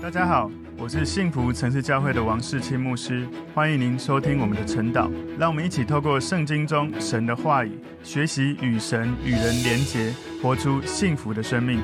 大家好，我是幸福城市教会的王世清牧师，欢迎您收听我们的晨祷。让我们一起透过圣经中神的话语，学习与神与人连结，活出幸福的生命。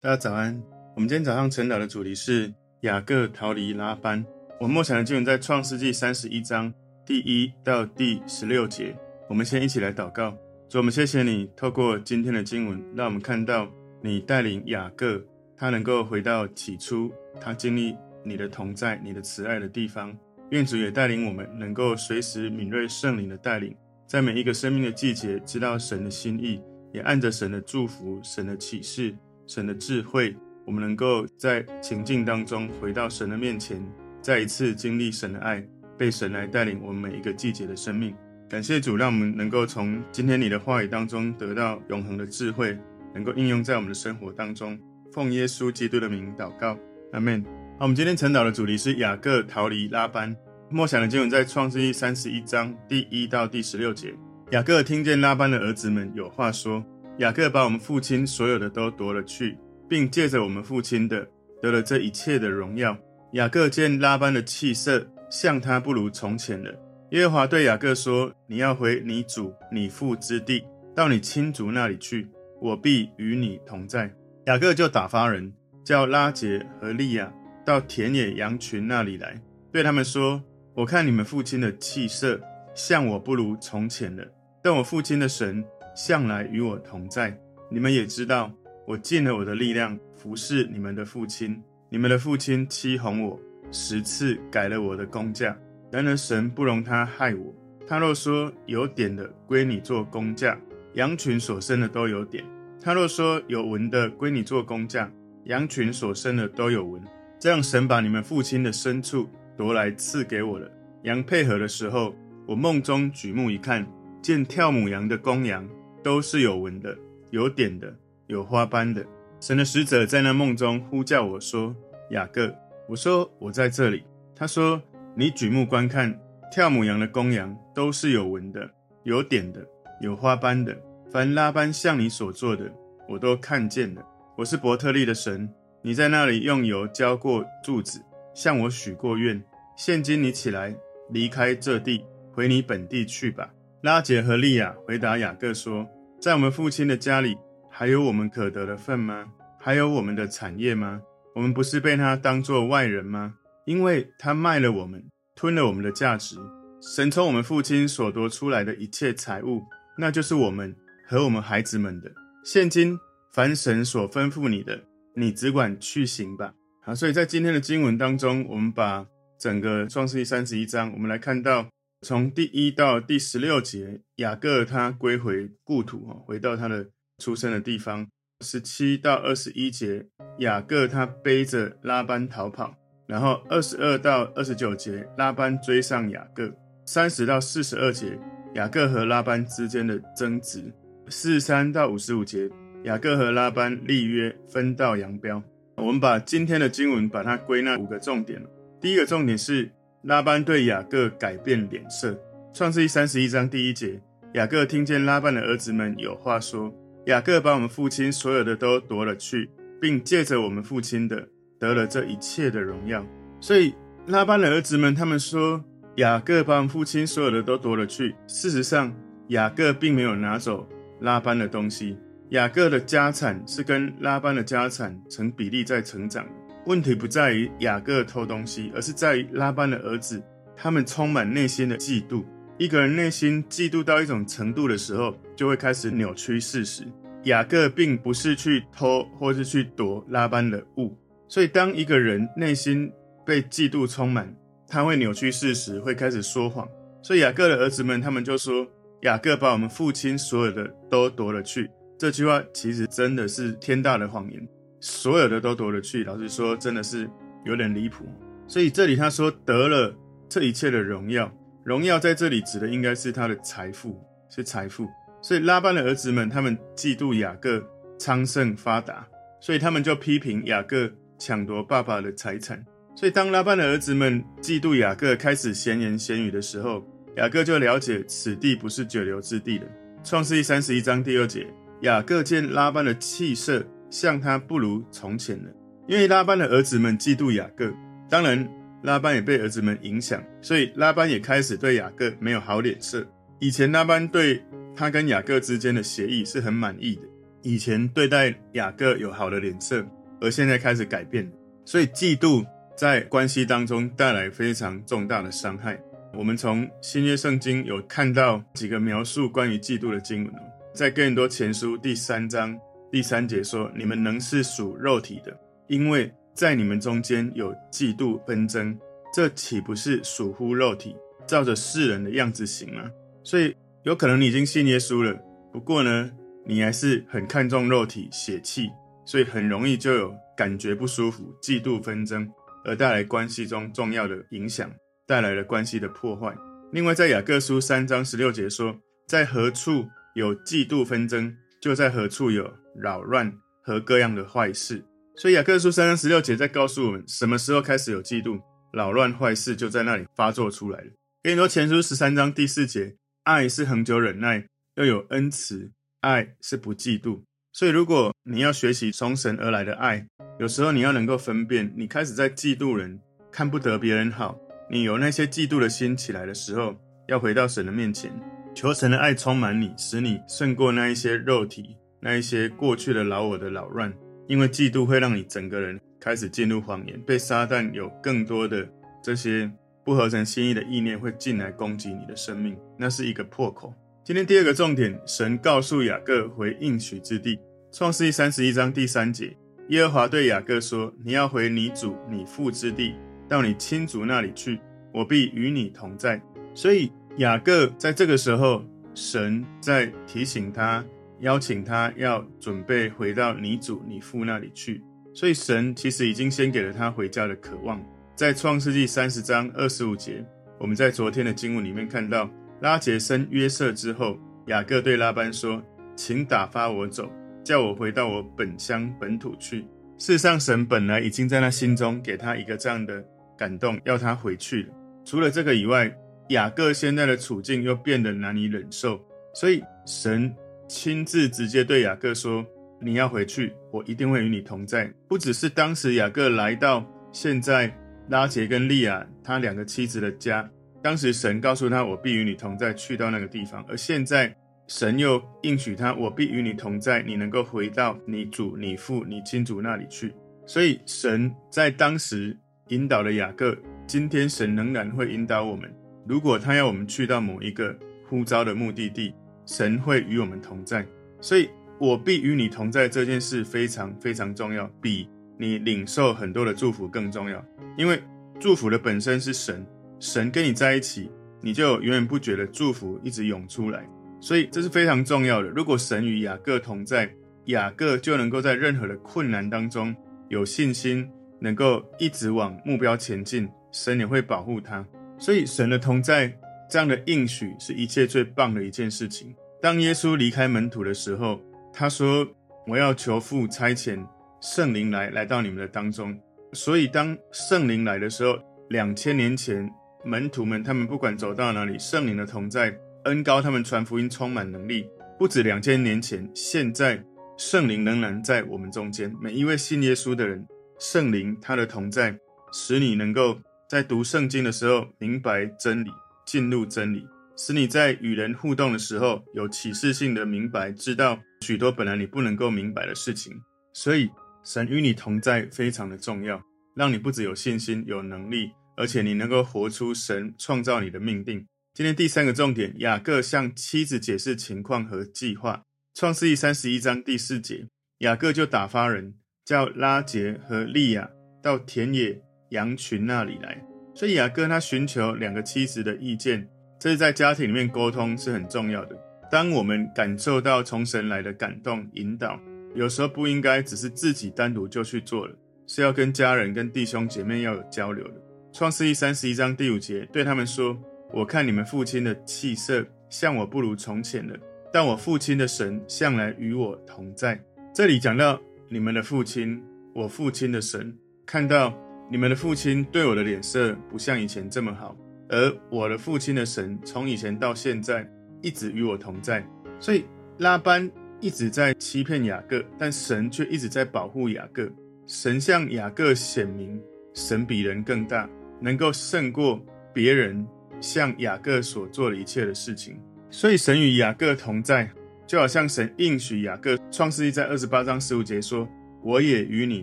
大家早安，我们今天早上晨祷的主题是雅各逃离拉班。我们默想的经文在创世纪三十一章第一到第十六节。我们先一起来祷告，主，我们谢谢你透过今天的经文，让我们看到你带领雅各。他能够回到起初，他经历你的同在、你的慈爱的地方。愿主也带领我们，能够随时敏锐圣灵的带领，在每一个生命的季节，知道神的心意，也按着神的祝福、神的启示、神的智慧，我们能够在情境当中回到神的面前，再一次经历神的爱，被神来带领我们每一个季节的生命。感谢主，让我们能够从今天你的话语当中得到永恒的智慧，能够应用在我们的生活当中。奉耶稣基督的名祷告，阿门。好，我们今天晨祷的主题是雅各逃离拉班。默想的经文在创世记三十一章第一到第十六节。雅各听见拉班的儿子们有话说：雅各把我们父亲所有的都夺了去，并借着我们父亲的得了这一切的荣耀。雅各见拉班的气色像他不如从前了。耶和华对雅各说：你要回你祖你父之地，到你亲族那里去，我必与你同在。雅各就打发人叫拉结和利亚到田野羊群那里来，对他们说：“我看你们父亲的气色像我不如从前了，但我父亲的神向来与我同在。你们也知道，我尽了我的力量服侍你们的父亲。你们的父亲欺哄我，十次改了我的工价。然而神不容他害我。他若说有点的归你做工价，羊群所生的都有点。”他若说有纹的归你做工匠，羊群所生的都有纹。这样，神把你们父亲的牲畜夺来赐给我了。羊配合的时候，我梦中举目一看，见跳母羊的公羊都是有纹的、有点的、有花斑的。神的使者在那梦中呼叫我说：“雅各。”我说：“我在这里。”他说：“你举目观看，跳母羊的公羊都是有纹的、有点的、有花斑的。”凡拉班向你所做的，我都看见了。我是伯特利的神，你在那里用油浇过柱子，向我许过愿。现今你起来，离开这地，回你本地去吧。拉结和利亚回答雅各说：“在我们父亲的家里，还有我们可得的份吗？还有我们的产业吗？我们不是被他当作外人吗？因为他卖了我们，吞了我们的价值。神从我们父亲所夺出来的一切财物，那就是我们。”和我们孩子们的。现今，凡神所吩咐你的，你只管去行吧。好，所以在今天的经文当中，我们把整个创世纪三十一章，我们来看到从第一到第十六节，雅各他归回故土，回到他的出生的地方。十七到二十一节，雅各他背着拉班逃跑。然后二十二到二十九节，拉班追上雅各。三十到四十二节，雅各和拉班之间的争执。四十三到五十五节，雅各和拉班立约，分道扬镳。我们把今天的经文把它归纳五个重点。第一个重点是拉班对雅各改变脸色。创世记三十一章第一节，雅各听见拉班的儿子们有话说：雅各把我们父亲所有的都夺了去，并借着我们父亲的得了这一切的荣耀。所以拉班的儿子们他们说，雅各把我们父亲所有的都夺了去。事实上，雅各并没有拿走。拉班的东西，雅各的家产是跟拉班的家产成比例在成长。问题不在于雅各偷东西，而是在于拉班的儿子，他们充满内心的嫉妒。一个人内心嫉妒到一种程度的时候，就会开始扭曲事实。雅各并不是去偷或是去夺拉班的物，所以当一个人内心被嫉妒充满，他会扭曲事实，会开始说谎。所以雅各的儿子们，他们就说。雅各把我们父亲所有的都夺了去，这句话其实真的是天大的谎言。所有的都夺了去，老实说，真的是有点离谱。所以这里他说得了这一切的荣耀，荣耀在这里指的应该是他的财富，是财富。所以拉班的儿子们，他们嫉妒雅各昌盛发达，所以他们就批评雅各抢夺爸爸的财产。所以当拉班的儿子们嫉妒雅各，开始闲言闲语的时候，雅各就了解此地不是久留之地了。创世记三十一章第二节，雅各见拉班的气色像他不如从前了。因为拉班的儿子们嫉妒雅各，当然拉班也被儿子们影响，所以拉班也开始对雅各没有好脸色。以前拉班对他跟雅各之间的协议是很满意的，以前对待雅各有好的脸色，而现在开始改变，所以嫉妒在关系当中带来非常重大的伤害。我们从新约圣经有看到几个描述关于嫉妒的经文，在哥林多前书第三章第三节说：“你们能是属肉体的。”因为在你们中间有嫉妒纷争，这岂不是属乎肉体，照着世人的样子行吗？所以有可能你已经信耶稣了，不过呢，你还是很看重肉体血气，所以很容易就有感觉不舒服、嫉妒纷争，而带来关系中重要的影响，带来了关系的破坏。另外，在雅各书三章十六节说，在何处有嫉妒纷争，就在何处有扰乱和各样的坏事。所以雅各书三章十六节在告诉我们，什么时候开始有嫉妒、扰乱、坏事，就在那里发作出来了。跟你说前书十三章第四节，爱是恒久忍耐，又有恩慈；爱是不嫉妒。所以，如果你要学习从神而来的爱，有时候你要能够分辨，你开始在嫉妒人，看不得别人好，你有那些嫉妒的心起来的时候，要回到神的面前，求神的爱充满你，使你胜过那一些肉体、那一些过去的老我的扰乱。因为嫉妒会让你整个人开始进入谎言，被撒旦有更多的这些不合神心意的意念会进来攻击你的生命，那是一个破口。今天第二个重点，神告诉雅各回应许之地。创世记三十一章第三节，耶和华对雅各说：“你要回你主你父之地，到你亲族那里去，我必与你同在。”所以雅各在这个时候，神在提醒他。邀请他要准备回到你祖你父那里去，所以神其实已经先给了他回家的渴望。在创世纪三十章二十五节，我们在昨天的经文里面看到，拉结生约瑟之后，雅各对拉班说：“请打发我走，叫我回到我本乡本土去。”事实上，神本来已经在他心中给他一个这样的感动，要他回去了。除了这个以外，雅各现在的处境又变得难以忍受，所以神。亲自直接对雅各说：“你要回去，我一定会与你同在。”不只是当时雅各来到现在拉结跟利亚他两个妻子的家，当时神告诉他：“我必与你同在。”去到那个地方，而现在神又应许他：“我必与你同在，你能够回到你祖、你父、你亲族那里去。”所以神在当时引导了雅各，今天神仍然会引导我们。如果他要我们去到某一个呼召的目的地，神会与我们同在，所以我必与你同在这件事非常非常重要，比你领受很多的祝福更重要。因为祝福的本身是神，神跟你在一起，你就源源不绝的祝福一直涌出来，所以这是非常重要的。如果神与雅各同在，雅各就能够在任何的困难当中有信心，能够一直往目标前进，神也会保护他。所以神的同在。这样的应许是一切最棒的一件事情。当耶稣离开门徒的时候，他说：“我要求父差遣圣灵来，来到你们的当中。”所以，当圣灵来的时候，两千年前门徒们他们不管走到哪里，圣灵的同在恩高他们传福音充满能力。不止两千年前，现在圣灵仍然在我们中间。每一位信耶稣的人，圣灵他的同在，使你能够在读圣经的时候明白真理。进入真理，使你在与人互动的时候有启示性的明白，知道许多本来你不能够明白的事情。所以，神与你同在非常的重要，让你不只有信心、有能力，而且你能够活出神创造你的命定。今天第三个重点，雅各向妻子解释情况和计划。创世记三十一章第四节，雅各就打发人叫拉结和利亚到田野羊群那里来。所以雅各他寻求两个妻子的意见，这是在家庭里面沟通是很重要的。当我们感受到从神来的感动引导，有时候不应该只是自己单独就去做了，是要跟家人、跟弟兄姐妹要有交流的。创世记三十一章第五节对他们说：“我看你们父亲的气色像我不如从前了，但我父亲的神向来与我同在。”这里讲到你们的父亲，我父亲的神看到。你们的父亲对我的脸色不像以前这么好，而我的父亲的神从以前到现在一直与我同在。所以拉班一直在欺骗雅各，但神却一直在保护雅各。神向雅各显明，神比人更大，能够胜过别人向雅各所做的一切的事情。所以神与雅各同在，就好像神应许雅各，创世记在二十八章十五节说：“我也与你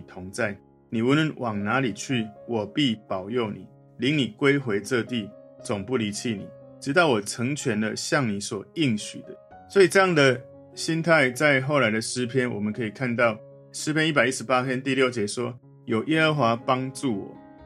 同在，你无论往哪里去，我必保佑你，领你归回这地，总不离弃你，直到我成全了向你所应许的。”所以这样的心态，在后来的诗篇，我们可以看到诗篇一百一十八篇第六节说：“有耶和华帮助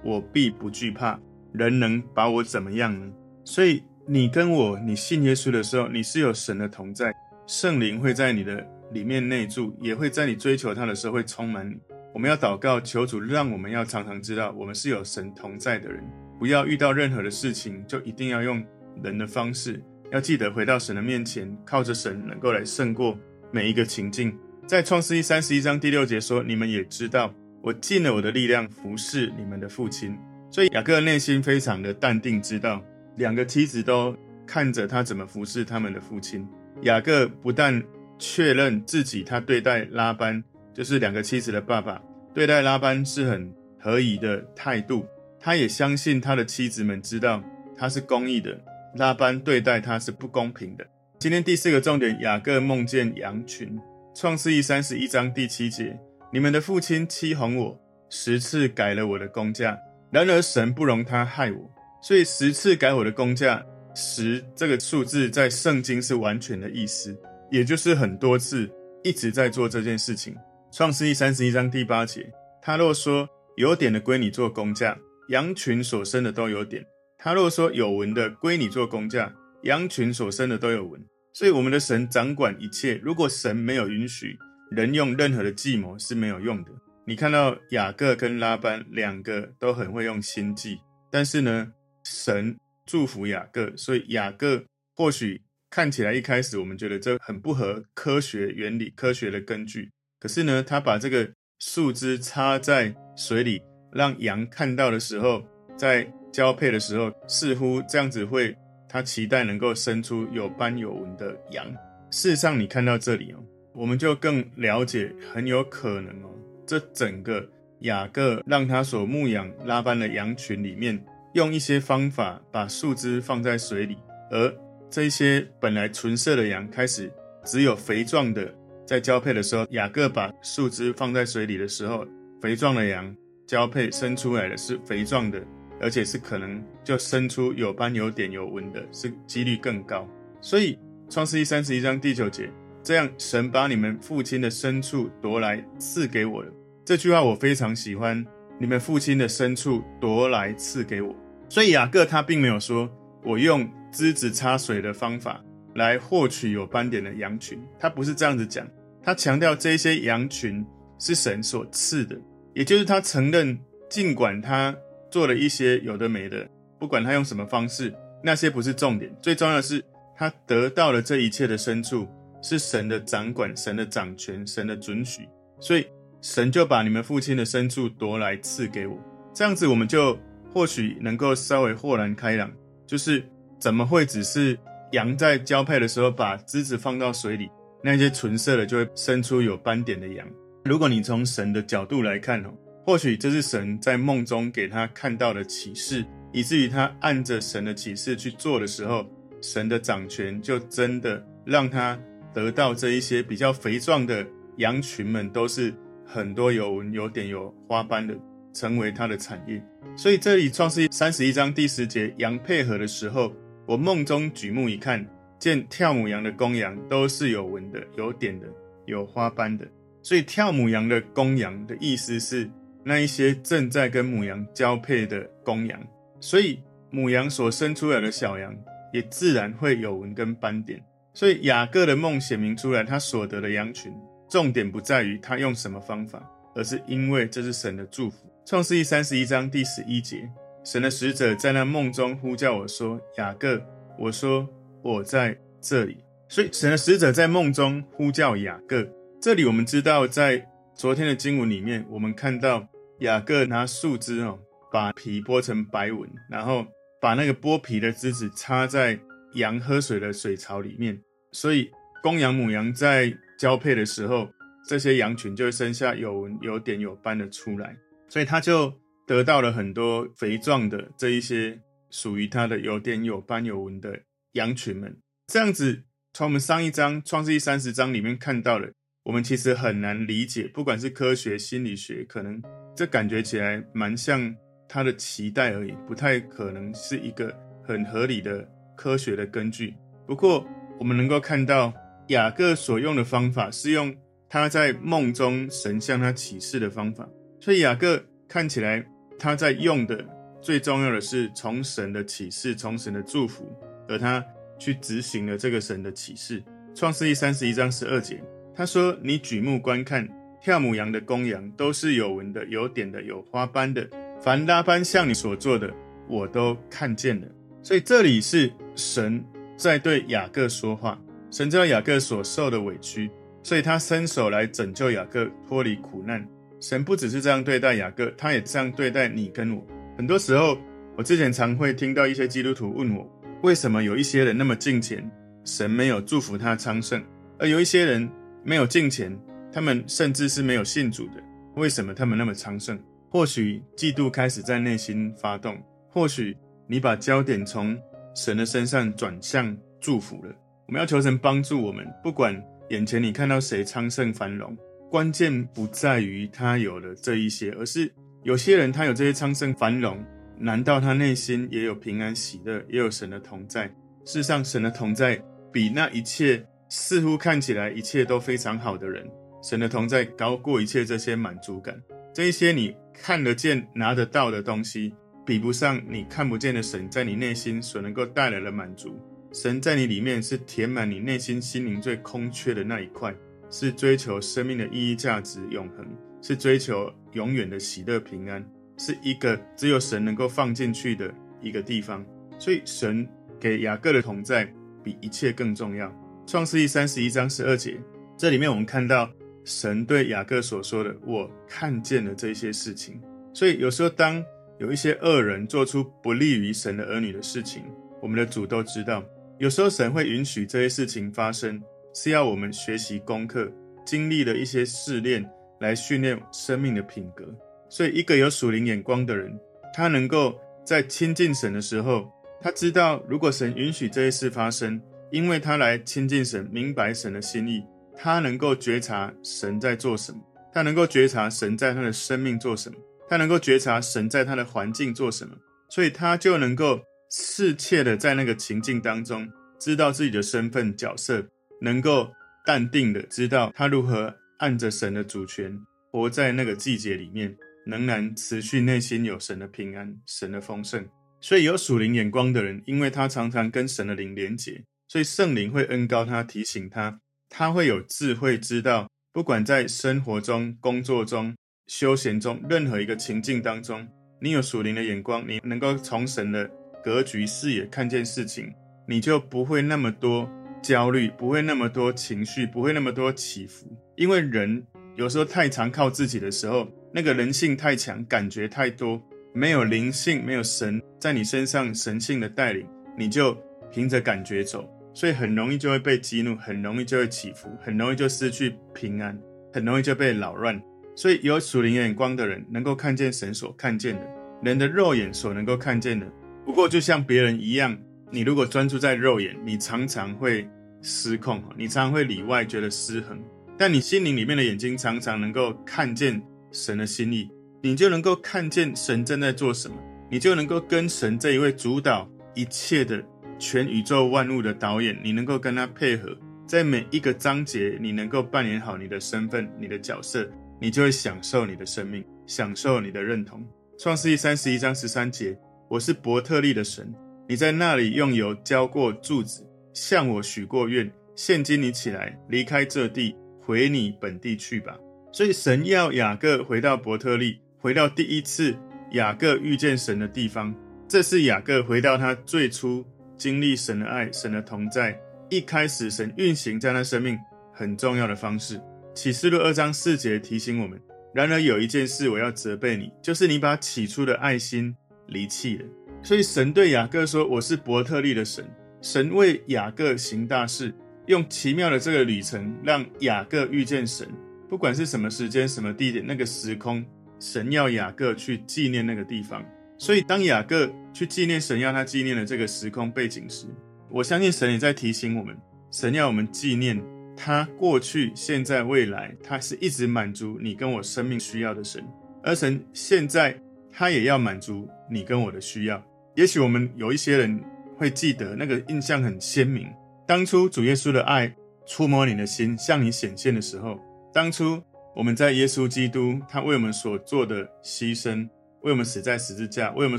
我，我必不惧怕。人能把我怎么样呢？”所以你跟我，你信耶稣的时候，你是有神的同在，圣灵会在你的里面内住，也会在你追求他的时候会充满你。我们要祷告，求主让我们要常常知道，我们是有神同在的人，不要遇到任何的事情就一定要用人的方式。要记得回到神的面前，靠着神能够来胜过每一个情境。在创世记三十一章第六节说：“你们也知道，我尽了我的力量服侍你们的父亲。”所以雅各内心非常的淡定，知道两个妻子都看着他怎么服侍他们的父亲。雅各不但确认自己他对待拉班，就是两个妻子的爸爸，对待拉班是很合宜的态度，他也相信他的妻子们知道他是公义的。拉班对待他是不公平的。今天第四个重点，雅各梦见羊群。创世记三十一章第七节：你们的父亲欺哄我，十次改了我的工价，然而神不容他害我，所以十次改我的工价。十这个数字在圣经是完全的意思，也就是很多次一直在做这件事情。创世记三十一章第八节：他若说有点的归你做工价，羊群所生的都有点。他若说有纹的归你做工价，羊群所生的都有纹，所以我们的神掌管一切。如果神没有允许人用任何的计谋是没有用的。你看到雅各跟拉班两个都很会用心计，但是呢，神祝福雅各，所以雅各或许看起来一开始我们觉得这很不合科学原理、科学的根据，可是呢，他把这个树枝插在水里，让羊看到的时候，在。交配的时候，似乎这样子会，他期待能够生出有斑有纹的羊。事实上，你看到这里哦，我们就更了解，很有可能哦，这整个雅各让他所牧养拉班的羊群里面，用一些方法把树枝放在水里，而这些本来纯色的羊开始只有肥壮的，在交配的时候，雅各把树枝放在水里的时候，肥壮的羊交配生出来的是肥壮的。而且是可能就生出有斑有点有纹的，是几率更高。所以创世记三十一章第九节，这样神把你们父亲的牲畜夺来赐给我了。这句话我非常喜欢，你们父亲的牲畜夺来赐给我。所以雅各他并没有说我用枝子插水的方法来获取有斑点的羊群，他不是这样子讲，他强调这些羊群是神所赐的，也就是他承认，尽管他。做了一些有的没的，不管他用什么方式，那些不是重点。最重要的是，他得到了这一切的牲畜，是神的掌管、神的掌权、神的准许，所以神就把你们父亲的牲畜夺来赐给我。这样子，我们就或许能够稍微豁然开朗，就是怎么会只是羊在交配的时候把枝子放到水里，那些纯色的就会生出有斑点的羊？如果你从神的角度来看哦。或许这是神在梦中给他看到的启示，以至于他按着神的启示去做的时候，神的掌权就真的让他得到这一些比较肥壮的羊群们，都是很多有纹、有点、有花斑的，成为他的产业。所以这里创世三十一章第十节，羊配合的时候，我梦中举目一看，见跳母羊的公羊都是有纹的、有点的、有花斑的。所以跳母羊的公羊的意思是。那一些正在跟母羊交配的公羊，所以母羊所生出来的小羊也自然会有纹跟斑点。所以雅各的梦显明出来，他所得的羊群，重点不在于他用什么方法，而是因为这是神的祝福。创世记三十一章第十一节，神的使者在那梦中呼叫我说：“雅各。”我说：“我在这里。”所以神的使者在梦中呼叫雅各。这里我们知道在。昨天的经文里面，我们看到雅各拿树枝哦，把皮剥成白纹，然后把那个剥皮的枝子插在羊喝水的水槽里面。所以公羊母羊在交配的时候，这些羊群就会生下有纹、有点、有斑的出来，所以他就得到了很多肥壮的这一些属于他的有点、有斑、有纹的羊群们。这样子，从我们上一章创世记三十章里面看到了，我们其实很难理解，不管是科学、心理学，可能这感觉起来蛮像他的期待而已，不太可能是一个很合理的科学的根据。不过，我们能够看到雅各所用的方法是用他在梦中神向他启示的方法，所以雅各看起来他在用的最重要的是从神的启示，从神的祝福，而他去执行了这个神的启示。创世记三十一章十二节。他说：“你举目观看，跳母羊的公羊都是有纹的、有点的、有花斑的。凡拉班向你所做的，我都看见了。”所以这里是神在对雅各说话。神知道雅各所受的委屈，所以他伸手来拯救雅各脱离苦难。神不只是这样对待雅各，他也这样对待你跟我。很多时候，我之前常会听到一些基督徒问我：为什么有一些人那么敬虔，神没有祝福他昌盛，而有一些人？没有敬虔，他们甚至是没有信主的。为什么他们那么昌盛？或许嫉妒开始在内心发动，或许你把焦点从神的身上转向祝福了。我们要求神帮助我们，不管眼前你看到谁昌盛繁荣，关键不在于他有了这一些，而是有些人他有这些昌盛繁荣，难道他内心也有平安喜乐，也有神的同在？事实上，神的同在比那一切。似乎看起来一切都非常好的人，神的同在高过一切这些满足感。这一些你看得见、拿得到的东西，比不上你看不见的神在你内心所能够带来的满足。神在你里面是填满你内心心灵最空缺的那一块，是追求生命的意义、价值、永恒，是追求永远的喜乐、平安，是一个只有神能够放进去的一个地方。所以，神给雅各的同在比一切更重要。创世记三十一章十二节，这里面我们看到神对雅各所说的：“我看见了这些事情。”所以有时候，当有一些恶人做出不利于神的儿女的事情，我们的主都知道。有时候神会允许这些事情发生，是要我们学习功课，经历了一些试炼，来训练生命的品格。所以，一个有属灵眼光的人，他能够在亲近神的时候，他知道如果神允许这些事发生。因为他来亲近神，明白神的心意，他能够觉察神在做什么，他能够觉察神在他的生命做什么，他能够觉察神在他的环境做什么，所以他就能够适切的在那个情境当中，知道自己的身份角色，能够淡定的知道他如何按着神的主权活在那个季节里面，仍然持续内心有神的平安、神的丰盛。所以有属灵眼光的人，因为他常常跟神的灵连结。所以圣灵会恩高他，提醒他，他会有智慧，知道不管在生活中、工作中、休闲中，任何一个情境当中，你有属灵的眼光，你能够从神的格局视野看见事情，你就不会那么多焦虑，不会那么多情绪，不会那么多起伏。因为人有时候太常靠自己的时候，那个人性太强，感觉太多，没有灵性，没有神在你身上神性的带领，你就凭着感觉走。所以很容易就会被激怒，很容易就会起伏，很容易就失去平安，很容易就被扰乱。所以有属灵眼光的人，能够看见神所看见的，人的肉眼所能够看见的。不过就像别人一样，你如果专注在肉眼，你常常会失控，你常常会里外觉得失衡。但你心灵里面的眼睛常常能够看见神的心意，你就能够看见神正在做什么，你就能够跟神这一位主导一切的。全宇宙万物的导演，你能够跟他配合，在每一个章节，你能够扮演好你的身份、你的角色，你就会享受你的生命，享受你的认同。创世记三十一章十三节：我是伯特利的神，你在那里用油浇过柱子，向我许过愿。现今你起来，离开这地，回你本地去吧。所以神要雅各回到伯特利，回到第一次雅各遇见神的地方。这是雅各回到他最初。经历神的爱，神的同在，一开始神运行在他生命很重要的方式。启示录二章四节提醒我们：然而有一件事我要责备你，就是你把起初的爱心离弃了。所以神对雅各说：“我是伯特利的神。”神为雅各行大事，用奇妙的这个旅程让雅各遇见神，不管是什么时间、什么地点，那个时空，神要雅各去纪念那个地方。所以，当雅各去纪念神要他纪念的这个时空背景时，我相信神也在提醒我们：神要我们纪念他过去、现在、未来，他是一直满足你跟我生命需要的神。而神现在，他也要满足你跟我的需要。也许我们有一些人会记得那个印象很鲜明，当初主耶稣的爱触摸你的心，向你显现的时候。当初我们在耶稣基督他为我们所做的牺牲，为我们死在十字架，为我们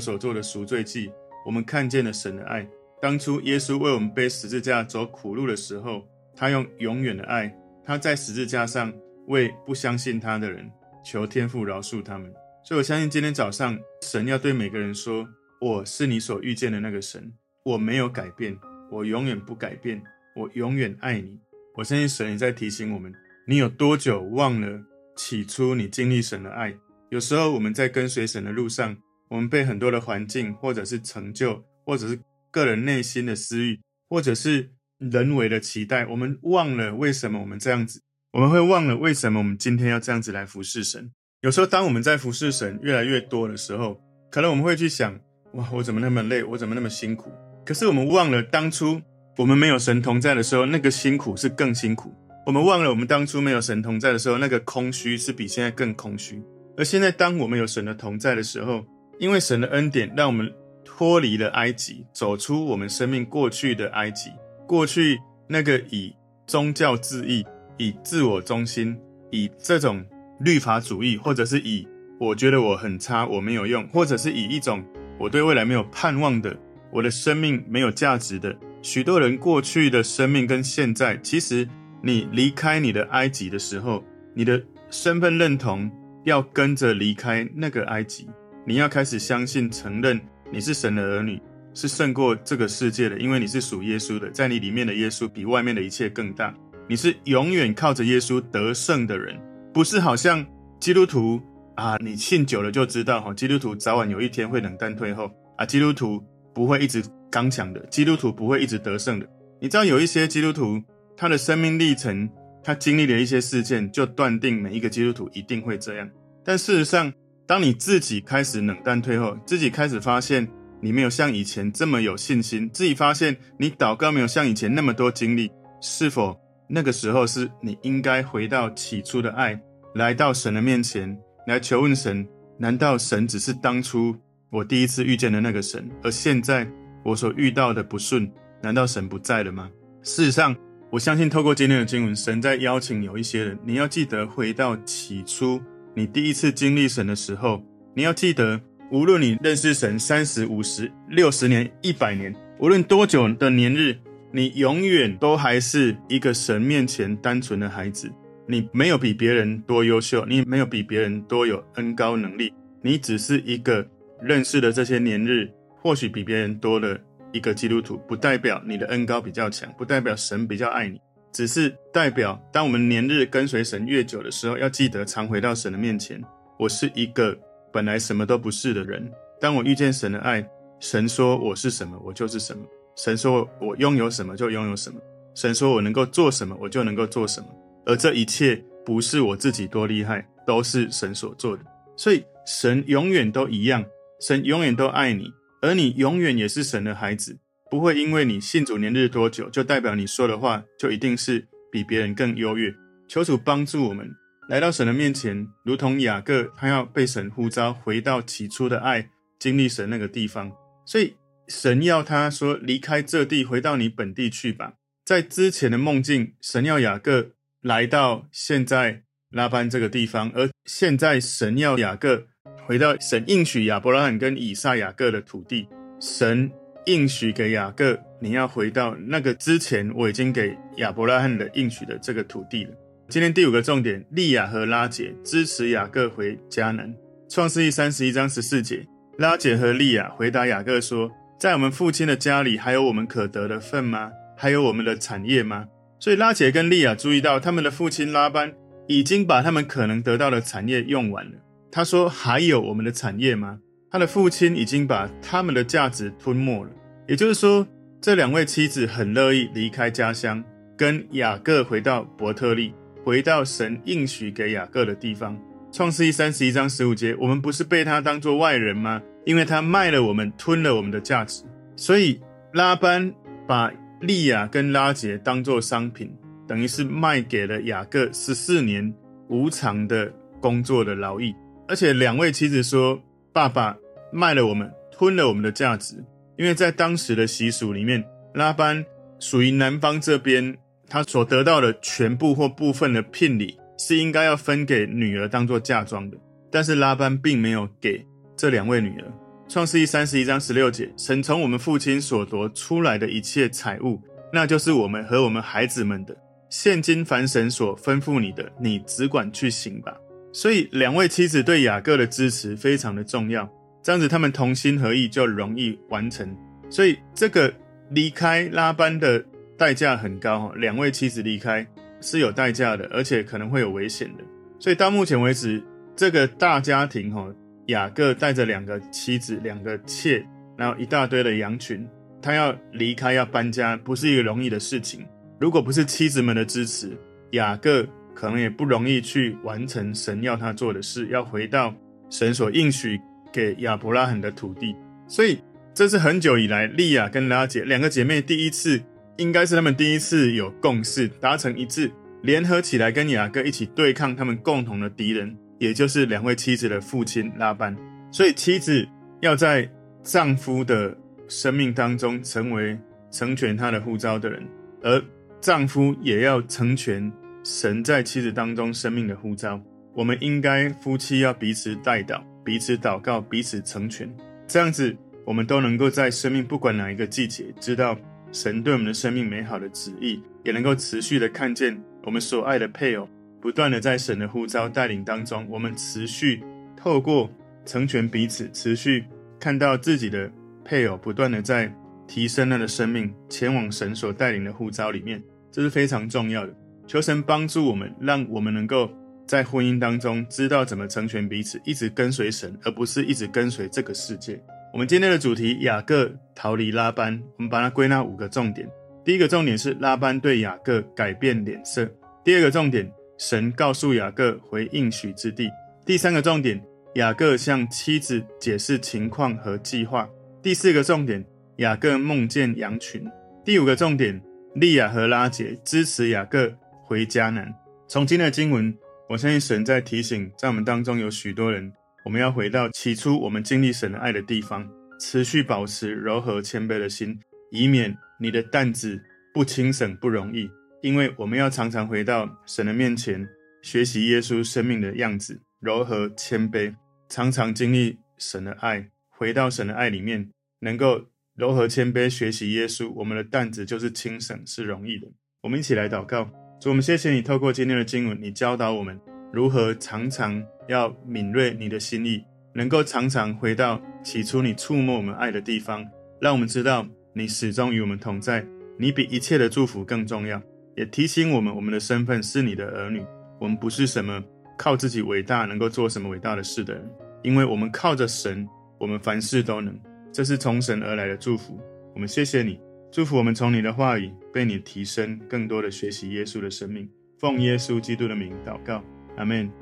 所做的赎罪祭，我们看见了神的爱。当初耶稣为我们背十字架走苦路的时候，他用永远的爱，他在十字架上为不相信他的人求天父饶恕他们。所以我相信今天早上神要对每个人说：“我是你所遇见的那个神，我没有改变，我永远不改变，我永远爱你。”我相信神也在提醒我们。你有多久忘了起初你经历神的爱？有时候我们在跟随神的路上，我们被很多的环境，或者是成就，或者是个人内心的私欲，或者是人为的期待，我们忘了为什么我们这样子。我们会忘了为什么我们今天要这样子来服侍神。有时候当我们在服侍神越来越多的时候，可能我们会去想：哇，我怎么那么累？我怎么那么辛苦？可是我们忘了当初我们没有神同在的时候，那个辛苦是更辛苦。我们忘了，我们当初没有神同在的时候，那个空虚是比现在更空虚。而现在，当我们有神的同在的时候，因为神的恩典，让我们脱离了埃及，走出我们生命过去的埃及，过去那个以宗教自义、以自我中心、以这种律法主义，或者是以我觉得我很差，我没有用，或者是以一种我对未来没有盼望的，我的生命没有价值的许多人过去的生命跟现在，其实。你离开你的埃及的时候，你的身份认同要跟着离开那个埃及。你要开始相信、承认你是神的儿女，是胜过这个世界的，因为你是属耶稣的，在你里面的耶稣比外面的一切更大。你是永远靠着耶稣得胜的人，不是好像基督徒啊，你信久了就知道哈，基督徒早晚有一天会冷淡退后啊，基督徒不会一直刚强的，基督徒不会一直得胜的。你知道有一些基督徒。他的生命历程，他经历了一些事件，就断定每一个基督徒一定会这样。但事实上，当你自己开始冷淡退后，自己开始发现你没有像以前这么有信心，自己发现你祷告没有像以前那么多精力，是否那个时候是你应该回到起初的爱，来到神的面前来求问神？难道神只是当初我第一次遇见的那个神，而现在我所遇到的不顺，难道神不在了吗？事实上。我相信，透过今天的经文，神在邀请有一些人，你要记得回到起初，你第一次经历神的时候，你要记得，无论你认识神三十五十、六十年、一百年，无论多久的年日，你永远都还是一个神面前单纯的孩子。你没有比别人多优秀，你没有比别人多有恩高能力，你只是一个认识的这些年日，或许比别人多了。一个基督徒不代表你的恩高比较强，不代表神比较爱你，只是代表当我们年日跟随神越久的时候，要记得常回到神的面前。我是一个本来什么都不是的人，当我遇见神的爱，神说我是什么，我就是什么；神说我拥有什么就拥有什么；神说我能够做什么，我就能够做什么。而这一切不是我自己多厉害，都是神所做的。所以神永远都一样，神永远都爱你。而你永远也是神的孩子，不会因为你信主年日多久，就代表你说的话就一定是比别人更优越。求主帮助我们来到神的面前，如同雅各，他要被神呼召回到起初的爱，经历神那个地方。所以神要他说离开这地，回到你本地去吧。在之前的梦境，神要雅各来到现在拉班这个地方，而现在神要雅各。回到神应许亚伯拉罕跟以撒、雅各的土地，神应许给雅各，你要回到那个之前我已经给亚伯拉罕的应许的这个土地了。今天第五个重点，利亚和拉结支持雅各回迦南。创世记三十一章十四节，拉结和利亚回答雅各说：“在我们父亲的家里还有我们可得的份吗？还有我们的产业吗？”所以拉结跟利亚注意到，他们的父亲拉班已经把他们可能得到的产业用完了。他说：“还有我们的产业吗？”他的父亲已经把他们的价值吞没了。也就是说，这两位妻子很乐意离开家乡，跟雅各回到伯特利。回到神应许给雅各的地方。创世记三十一章十五节，我们不是被他当作外人吗？因为他卖了我们，吞了我们的价值。所以拉班把利亚跟拉结当做商品，等于是卖给了雅各十四年无偿的工作的劳役。而且两位妻子说：“爸爸卖了我们，吞了我们的价值。”因为在当时的习俗里面，拉班属于男方这边，他所得到的全部或部分的聘礼。是应该要分给女儿当做嫁妆的，但是拉班并没有给这两位女儿。创世记三十一章十六节，神从我们父亲所夺出来的一切财物，那就是我们和我们孩子们的。现今凡神所吩咐你的，你只管去行吧。所以两位妻子对雅各的支持非常的重要，这样子他们同心合意就容易完成。所以这个离开拉班的代价很高，两位妻子离开。是有代价的，而且可能会有危险的。所以到目前为止，这个大家庭哈，雅各带着两个妻子、两个妾，然后一大堆的羊群，他要离开、要搬家，不是一个容易的事情。如果不是妻子们的支持，雅各可能也不容易去完成神要他做的事，要回到神所应许给亚伯拉罕的土地。所以这是很久以来利亚跟拉结两个姐妹第一次。应该是他们第一次有共识，达成一致，联合起来跟雅各一起对抗他们共同的敌人，也就是两位妻子的父亲拉班。所以妻子要在丈夫的生命当中成为成全他的呼召的人，而丈夫也要成全神在妻子当中生命的呼召。我们应该夫妻要彼此代祷，彼此祷告，彼此成全，这样子我们都能够在生命不管哪一个季节知道。神对我们的生命美好的旨意，也能够持续的看见我们所爱的配偶，不断的在神的呼召带领当中，我们持续透过成全彼此，持续看到自己的配偶不断的在提升他的生命，前往神所带领的呼召里面，这是非常重要的。求神帮助我们，让我们能够在婚姻当中知道怎么成全彼此，一直跟随神，而不是一直跟随这个世界。我们今天的主题：雅各逃离拉班。我们把它归纳五个重点。第一个重点是拉班对雅各改变脸色；第二个重点，神告诉雅各回应许之地；第三个重点，雅各向妻子解释情况和计划；第四个重点，雅各梦见羊群；第五个重点，利亚和拉结支持雅各回迦南。从今天的经文，我相信神在提醒，在我们当中有许多人。我们要回到起初我们经历神的爱的地方，持续保持柔和谦卑的心，以免你的担子不轻省不容易。因为我们要常常回到神的面前，学习耶稣生命的样子，柔和谦卑，常常经历神的爱，回到神的爱里面，能够柔和谦卑学习耶稣，我们的担子就是轻省是容易的。我们一起来祷告，主，我们谢谢你透过今天的经文，你教导我们。如何常常要敏锐你的心意，能够常常回到起初你触摸我们爱的地方，让我们知道你始终与我们同在，你比一切的祝福更重要。也提醒我们，我们的身份是你的儿女，我们不是什么靠自己伟大能够做什么伟大的事的人，因为我们靠着神，我们凡事都能。这是从神而来的祝福。我们谢谢你，祝福我们从你的话语被你提升，更多的学习耶稣的生命。奉耶稣基督的名祷告。阿门。